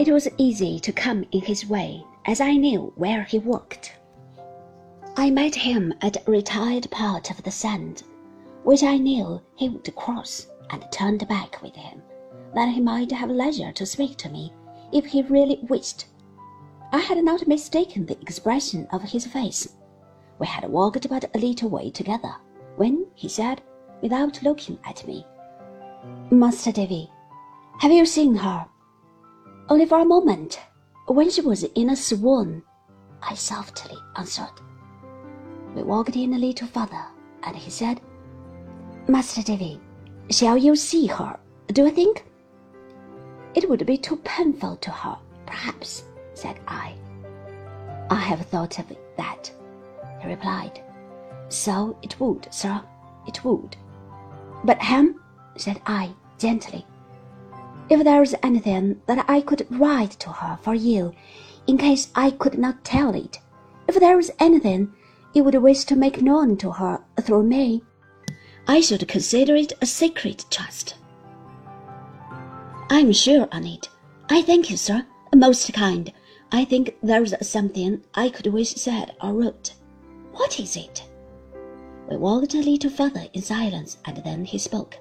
It was easy to come in his way, as I knew where he walked. I met him at a retired part of the sand, which I knew he would cross, and turned back with him, that he might have leisure to speak to me if he really wished. I had not mistaken the expression of his face. We had walked but a little way together, when he said, without looking at me, Master Davy, have you seen her? Only for a moment, when she was in a swoon, I softly answered. We walked in a little further, and he said, Master Davy, shall you see her, do you think? It would be too painful to her, perhaps, said I. I have thought of that, he replied. So it would, sir, it would. But, Ham, said I gently, if there is anything that I could write to her for you, in case I could not tell it, if there is anything you would wish to make known to her through me, I should consider it a sacred trust. I'm sure on it. I thank you, sir. Most kind. I think there's something I could wish said or wrote. What is it? We walked a little further in silence, and then he spoke.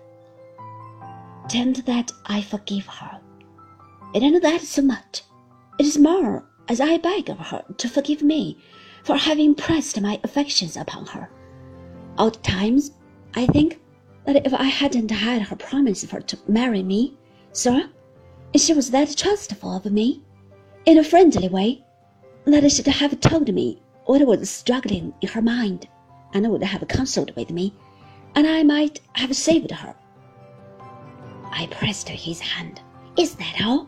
Tend that I forgive her. It ain't that so much. It is more as I beg of her to forgive me for having pressed my affections upon her. Old times, I think that if I hadn't had her promise for to marry me, sir, she was that trustful of me, in a friendly way, that she should have told me what was struggling in her mind, and would have counseled with me, and I might have saved her. I pressed his hand. Is that all?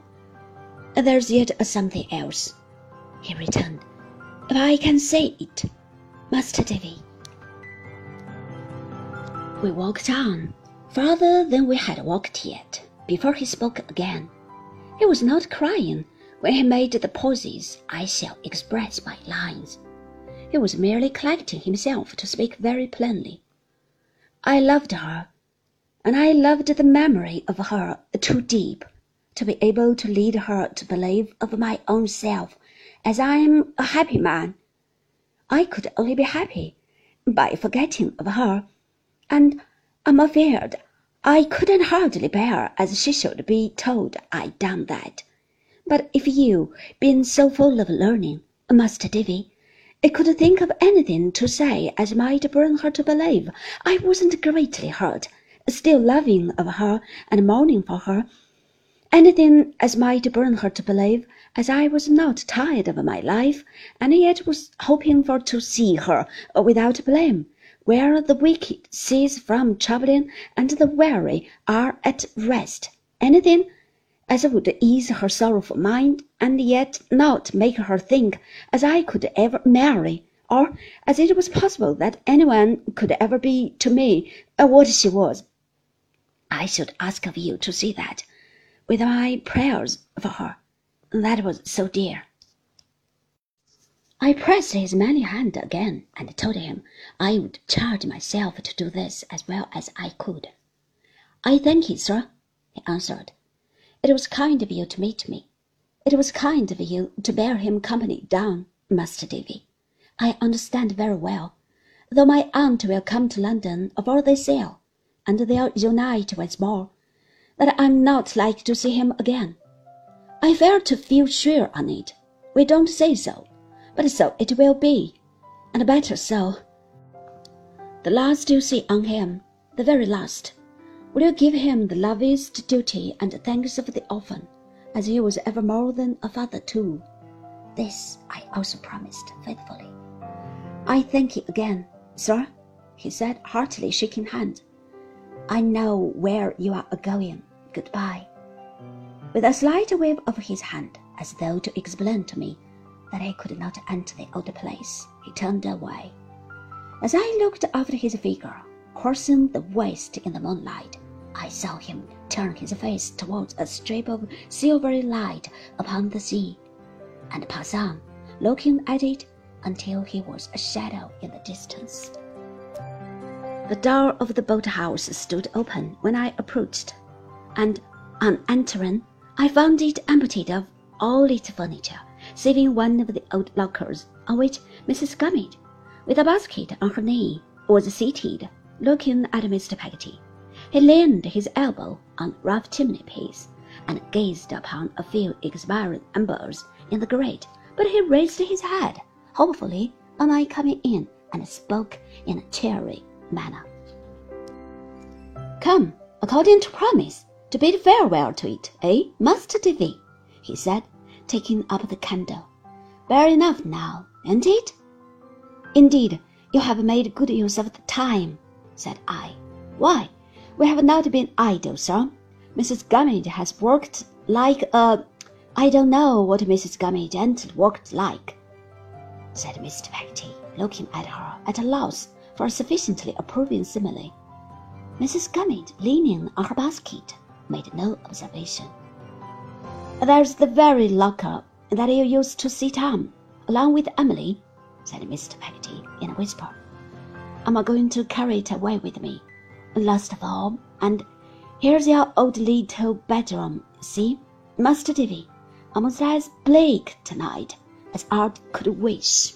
There's yet something else, he returned. If I can say it, Master Davy. We walked on, farther than we had walked yet, before he spoke again. He was not crying when he made the pauses I shall express by lines. He was merely collecting himself to speak very plainly. I loved her and I loved the memory of her too deep to be able to lead her to believe of my own self as I am a happy man. I could only be happy by forgetting of her, and I'm afraid I couldn't hardly bear as she should be told I'd done that. But if you, being so full of learning, Master Davy, could think of anything to say as might bring her to believe I wasn't greatly hurt still loving of her and mourning for her, anything as might bring her to believe as I was not tired of my life, and yet was hoping for to see her without blame, where the wicked cease from troubling and the weary are at rest, anything as would ease her sorrowful mind, and yet not make her think as I could ever marry, or as it was possible that anyone could ever be to me what she was. I should ask of you to see that, with my prayers for her, that was so dear. I pressed his manly hand again, and told him I would charge myself to do this as well as I could. I thank you, sir, he answered. It was kind of you to meet me. It was kind of you to bear him company down, Master Davy. I understand very well, though my aunt will come to London afore they sail and they'll unite once more, that I'm not like to see him again. I fail to feel sure on it. We don't say so, but so it will be, and better so. The last you see on him, the very last, will you give him the loveliest duty and thanks of the orphan, as he was ever more than a father too. This I also promised faithfully. I thank you again, sir, he said, heartily shaking hands. I know where you are going. Goodbye. With a slight wave of his hand, as though to explain to me that he could not enter the old place, he turned away. As I looked after his figure, crossing the waste in the moonlight, I saw him turn his face towards a strip of silvery light upon the sea, and pass on, looking at it until he was a shadow in the distance. The door of the boathouse stood open when I approached, and on entering, I found it emptied of all its furniture, saving one of the old lockers on which Mrs. Gummidge, with a basket on her knee, was seated, looking at Mr. Peggotty. He leaned his elbow on the rough chimney piece and gazed upon a few expiring embers in the grate, but he raised his head hopefully on my coming in and spoke in a cheery manner. Come, according to promise, to bid farewell to it, eh, Master Davy? he said, taking up the candle. Well enough now, ain't it? Indeed, you have made good use of the time, said I. Why, we have not been idle, sir. Mrs. Gummidge has worked like a I don't know what Mrs. Gummidge ain't worked like, said Mr. Peggotty, looking at her at a loss for a sufficiently approving simile. Mrs. Gummidge, leaning on her basket, made no observation. There's the very locker that you used to sit on, along with Emily, said Mr. Peggotty in a whisper. I'm going to carry it away with me, last of all, and here's your old little bedroom, see, Master Davy, almost as bleak tonight as art could wish.